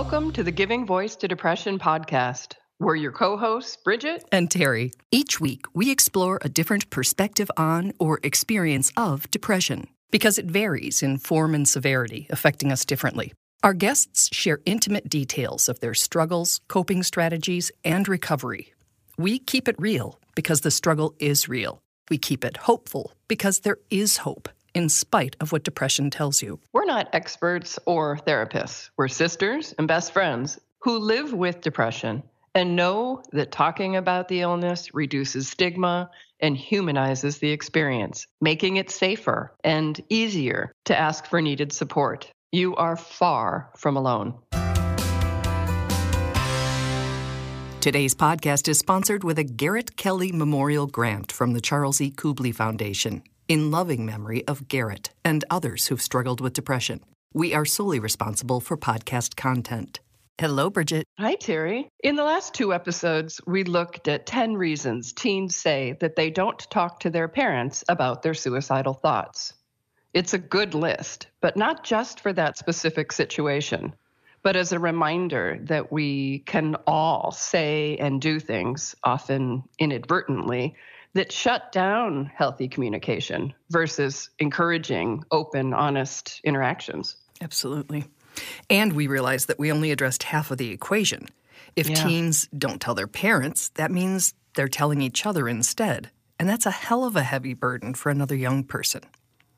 Welcome to the Giving Voice to Depression podcast. We're your co hosts, Bridget and Terry. Each week, we explore a different perspective on or experience of depression because it varies in form and severity, affecting us differently. Our guests share intimate details of their struggles, coping strategies, and recovery. We keep it real because the struggle is real. We keep it hopeful because there is hope in spite of what depression tells you. We're not experts or therapists. We're sisters and best friends who live with depression and know that talking about the illness reduces stigma and humanizes the experience, making it safer and easier to ask for needed support. You are far from alone. Today's podcast is sponsored with a Garrett Kelly Memorial Grant from the Charles E. Kubly Foundation in loving memory of Garrett and others who've struggled with depression. We are solely responsible for podcast content. Hello, Bridget. Hi, Terry. In the last two episodes, we looked at 10 reasons teens say that they don't talk to their parents about their suicidal thoughts. It's a good list, but not just for that specific situation, but as a reminder that we can all say and do things, often inadvertently, that shut down healthy communication versus encouraging open, honest interactions. Absolutely. And we realized that we only addressed half of the equation. If yeah. teens don't tell their parents, that means they're telling each other instead. And that's a hell of a heavy burden for another young person.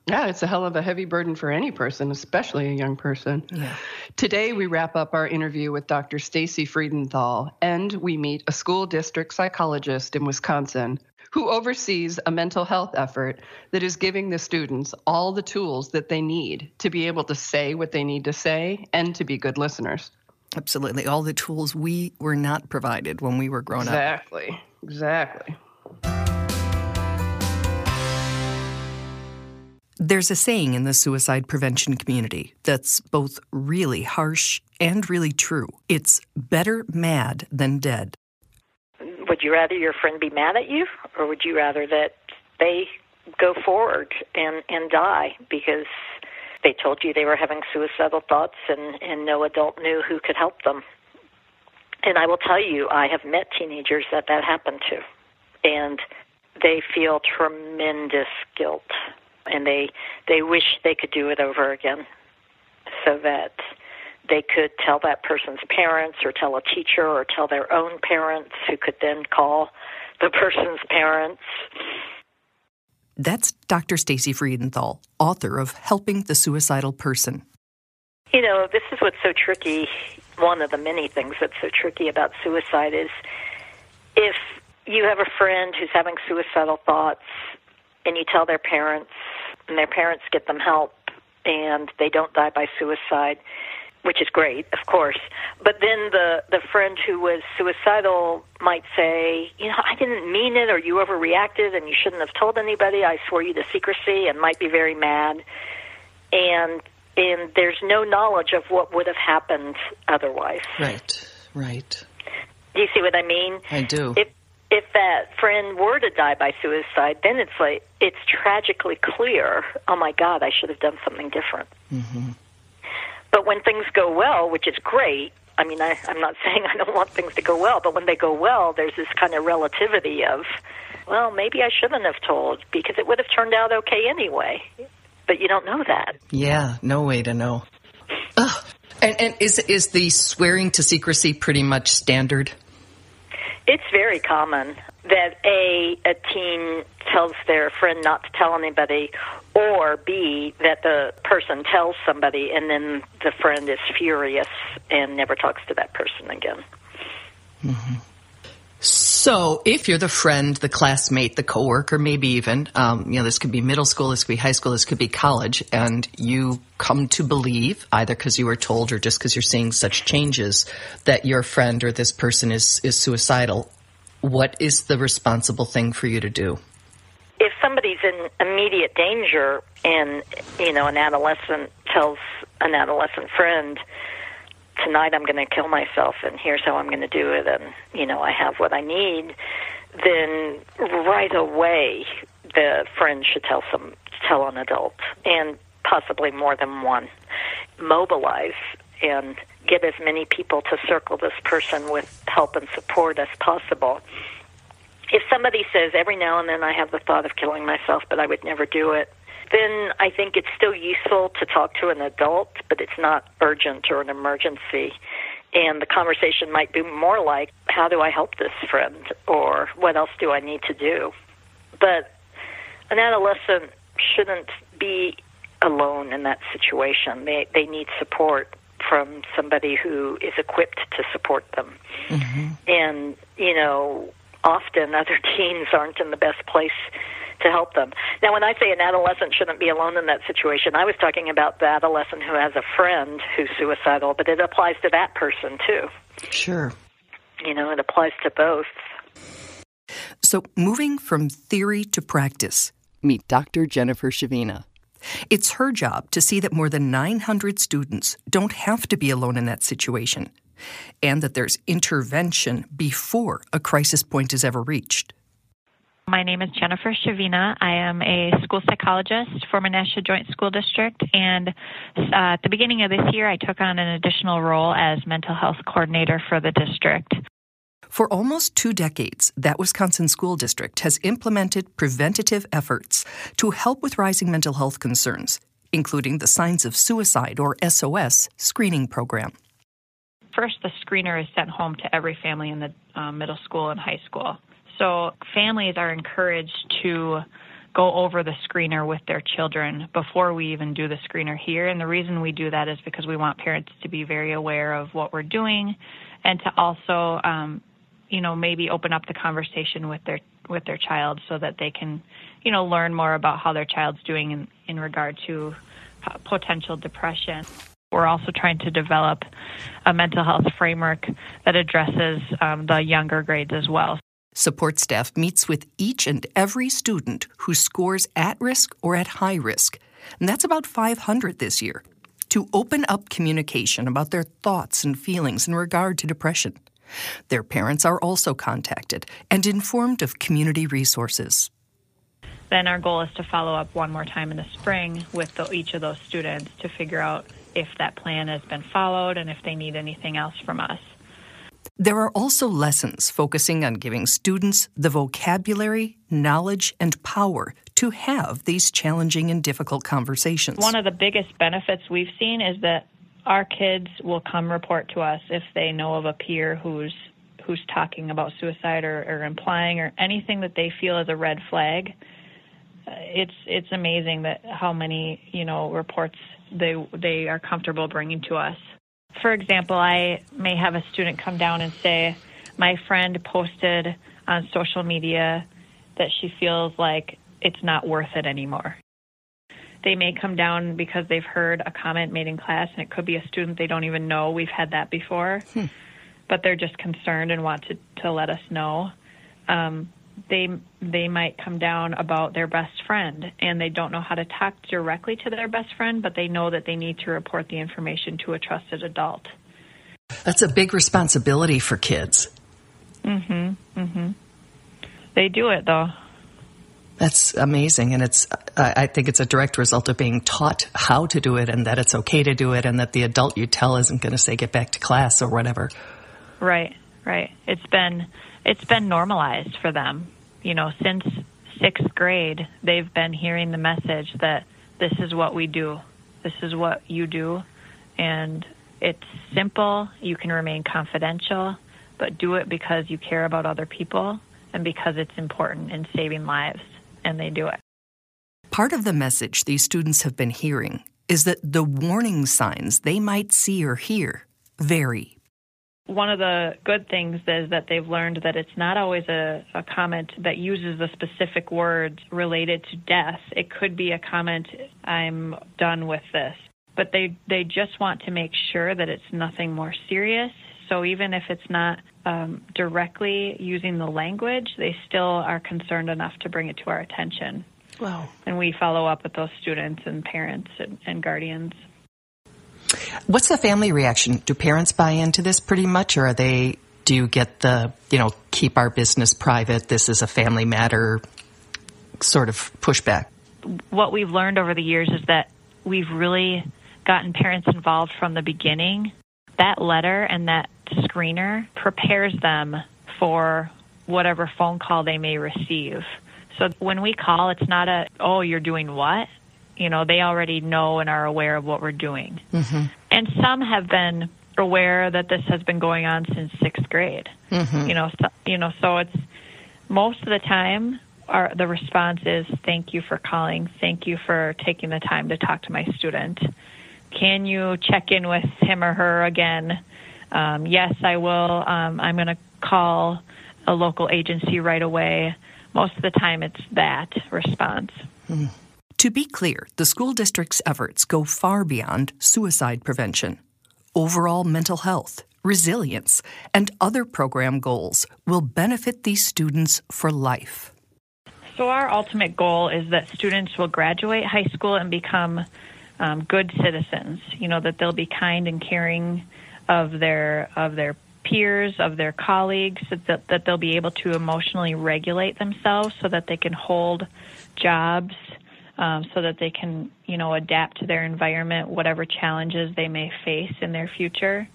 Yeah, it's a hell of a heavy burden for any person, especially a young person. Yeah. Today, we wrap up our interview with Dr. Stacey Freedenthal, and we meet a school district psychologist in Wisconsin who oversees a mental health effort that is giving the students all the tools that they need to be able to say what they need to say and to be good listeners. Absolutely. All the tools we were not provided when we were grown exactly. up. Exactly. Exactly. There's a saying in the suicide prevention community that's both really harsh and really true. It's better mad than dead would you rather your friend be mad at you or would you rather that they go forward and and die because they told you they were having suicidal thoughts and and no adult knew who could help them? And i will tell you i have met teenagers that that happened to and they feel tremendous guilt and they they wish they could do it over again so that they could tell that person's parents or tell a teacher or tell their own parents who could then call the person's parents. That's Dr. Stacey Freedenthal, author of Helping the Suicidal Person. You know, this is what's so tricky. One of the many things that's so tricky about suicide is if you have a friend who's having suicidal thoughts and you tell their parents and their parents get them help and they don't die by suicide, which is great, of course. But then the the friend who was suicidal might say, you know, I didn't mean it, or you overreacted, and you shouldn't have told anybody. I swore you to secrecy, and might be very mad. And and there's no knowledge of what would have happened otherwise. Right, right. Do you see what I mean? I do. If if that friend were to die by suicide, then it's like it's tragically clear. Oh my God, I should have done something different. Mm-hmm. But when things go well, which is great, I mean, I, I'm not saying I don't want things to go well, but when they go well, there's this kind of relativity of, well, maybe I shouldn't have told because it would have turned out okay anyway. But you don't know that. Yeah, no way to know. Ugh. And, and is is the swearing to secrecy pretty much standard? It's very common that a a teen tells their friend not to tell anybody, or B, that the person tells somebody and then the friend is furious and never talks to that person again. Mm-hmm. So, if you're the friend, the classmate, the coworker, maybe even, um, you know, this could be middle school, this could be high school, this could be college, and you come to believe, either because you were told or just because you're seeing such changes, that your friend or this person is, is suicidal, what is the responsible thing for you to do? if somebody's in immediate danger and you know an adolescent tells an adolescent friend tonight I'm going to kill myself and here's how I'm going to do it and you know I have what I need then right away the friend should tell some tell an adult and possibly more than one mobilize and get as many people to circle this person with help and support as possible. If somebody says every now and then I have the thought of killing myself, but I would never do it, then I think it's still useful to talk to an adult, but it's not urgent or an emergency. And the conversation might be more like, how do I help this friend? Or what else do I need to do? But an adolescent shouldn't be alone in that situation. They, they need support from somebody who is equipped to support them. Mm-hmm. And, you know, often other teens aren't in the best place to help them. Now, when I say an adolescent shouldn't be alone in that situation, I was talking about the adolescent who has a friend who's suicidal, but it applies to that person too. Sure. You know, it applies to both. So, moving from theory to practice, meet Dr. Jennifer Shavina. It's her job to see that more than 900 students don't have to be alone in that situation, and that there's intervention before a crisis point is ever reached. My name is Jennifer Shavina. I am a school psychologist for Menasha Joint School District, and uh, at the beginning of this year, I took on an additional role as mental health coordinator for the district. For almost two decades, that Wisconsin school district has implemented preventative efforts to help with rising mental health concerns, including the Signs of Suicide or SOS screening program. First, the screener is sent home to every family in the uh, middle school and high school. So families are encouraged to go over the screener with their children before we even do the screener here. And the reason we do that is because we want parents to be very aware of what we're doing and to also, um, you know, maybe open up the conversation with their with their child so that they can, you know, learn more about how their child's doing in, in regard to potential depression. We're also trying to develop a mental health framework that addresses um, the younger grades as well. Support staff meets with each and every student who scores at risk or at high risk, and that's about 500 this year, to open up communication about their thoughts and feelings in regard to depression. Their parents are also contacted and informed of community resources. Then our goal is to follow up one more time in the spring with the, each of those students to figure out if that plan has been followed and if they need anything else from us. There are also lessons focusing on giving students the vocabulary, knowledge, and power to have these challenging and difficult conversations. One of the biggest benefits we've seen is that our kids will come report to us if they know of a peer who's who's talking about suicide or, or implying or anything that they feel is a red flag. Uh, it's it's amazing that how many you know reports they they are comfortable bringing to us. For example, I may have a student come down and say, My friend posted on social media that she feels like it's not worth it anymore. They may come down because they've heard a comment made in class, and it could be a student they don't even know. We've had that before, hmm. but they're just concerned and want to, to let us know. Um, they they might come down about their best friend and they don't know how to talk directly to their best friend but they know that they need to report the information to a trusted adult that's a big responsibility for kids mhm mhm they do it though that's amazing. And it's i think it's a direct result of being taught how to do it and that it's okay to do it and that the adult you tell isn't going to say get back to class or whatever. Right right. It's been it's been normalized for them. You know, since sixth grade, they've been hearing the message that this is what we do, this is what you do, and it's simple. You can remain confidential, but do it because you care about other people and because it's important in saving lives, and they do it. Part of the message these students have been hearing is that the warning signs they might see or hear vary one of the good things is that they've learned that it's not always a, a, comment that uses the specific words related to death. It could be a comment, I'm done with this. But they, they just want to make sure that it's nothing more serious. So even if it's not um, directly using the language, they still are concerned enough to bring it to our attention. Wow. And we follow up with those students and parents and, and guardians. What's the family reaction? Do parents buy into this pretty much, or are they? Do you get the you know keep our business private? This is a family matter sort of pushback. What we've learned over the years is that we've really gotten parents involved from the beginning. that letter and that screener prepares them for whatever phone call they may receive. So when we call, it's not a, oh, you're doing what? You know, they already know and are aware of what we're doing. Mm-hmm. And some have been aware that this has been going on since sixth grade. Mm-hmm. You know, so, you know, so it's most of the time our, the response is thank you for calling, thank you for taking the time to talk to my student. Can you check in with him or her again? Um, yes, I will. Um, I'm going to call a local agency right away. Most of the time, it's that response. Mm. To be clear, the school district's efforts go far beyond suicide prevention. Overall mental health, resilience, and other program goals will benefit these students for life. So, our ultimate goal is that students will graduate high school and become um, good citizens. You know that they'll be kind and caring of their of their peers, of their colleagues, that, that they'll be able to emotionally regulate themselves so that they can hold jobs, um, so that they can, you know, adapt to their environment, whatever challenges they may face in their future.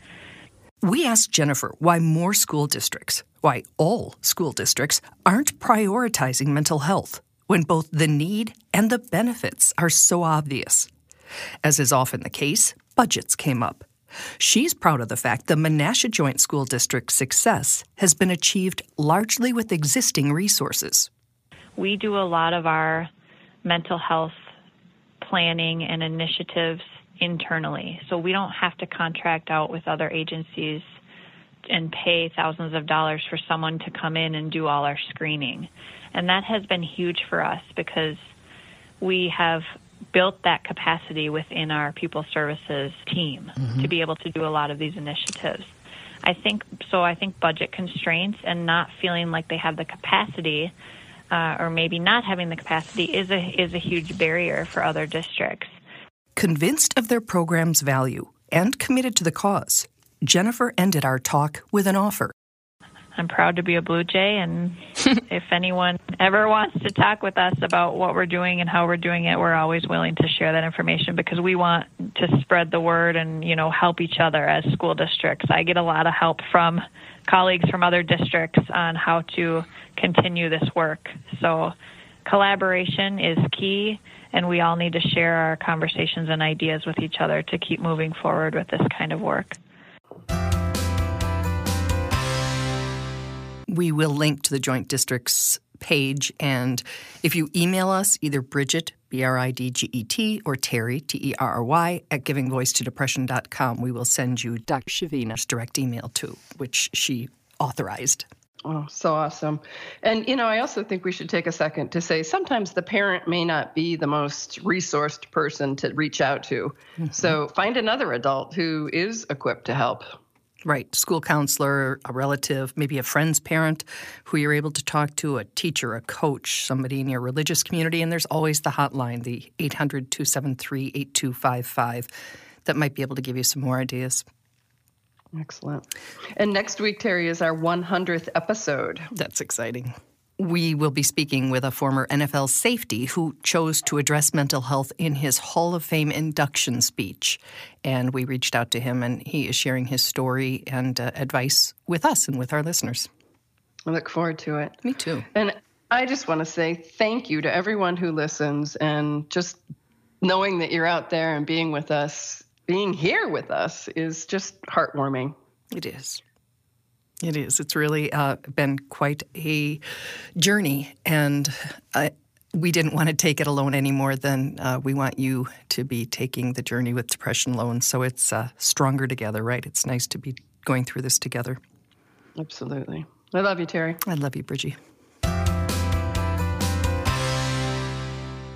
We asked Jennifer why more school districts, why all school districts, aren't prioritizing mental health when both the need and the benefits are so obvious. As is often the case, budgets came up. She's proud of the fact the Menasha Joint School District's success has been achieved largely with existing resources. We do a lot of our mental health planning and initiatives internally, so we don't have to contract out with other agencies and pay thousands of dollars for someone to come in and do all our screening. And that has been huge for us because we have built that capacity within our people services team mm-hmm. to be able to do a lot of these initiatives. I think so. I think budget constraints and not feeling like they have the capacity, uh, or maybe not having the capacity, is a is a huge barrier for other districts. Convinced of their program's value and committed to the cause, Jennifer ended our talk with an offer. I'm proud to be a Blue Jay, and if anyone ever wants to talk with us about what we're doing and how we're doing it, we're always willing to share that information because we want to spread the word and you know help each other as school districts. I get a lot of help from colleagues from other districts on how to continue this work. So collaboration is key, and we all need to share our conversations and ideas with each other to keep moving forward with this kind of work. We will link to the Joint District's page. And if you email us, either Bridget, B R I D G E T, or Terry, T E R R Y, at givingvoicetodepression.com, we will send you Dr. Shavina's direct email too, which she authorized. Oh, so awesome. And, you know, I also think we should take a second to say sometimes the parent may not be the most resourced person to reach out to. Mm-hmm. So find another adult who is equipped to help. Right. School counselor, a relative, maybe a friend's parent who you're able to talk to, a teacher, a coach, somebody in your religious community. And there's always the hotline, the 800 273 8255, that might be able to give you some more ideas. Excellent. And next week, Terry, is our 100th episode. That's exciting. We will be speaking with a former NFL safety who chose to address mental health in his Hall of Fame induction speech. And we reached out to him, and he is sharing his story and uh, advice with us and with our listeners. I look forward to it. Me too. And I just want to say thank you to everyone who listens and just knowing that you're out there and being with us, being here with us is just heartwarming. It is. It is. It's really uh, been quite a journey, and I, we didn't want to take it alone any more than uh, we want you to be taking the journey with depression alone. So it's uh, stronger together, right? It's nice to be going through this together. Absolutely. I love you, Terry. I love you, Bridgie.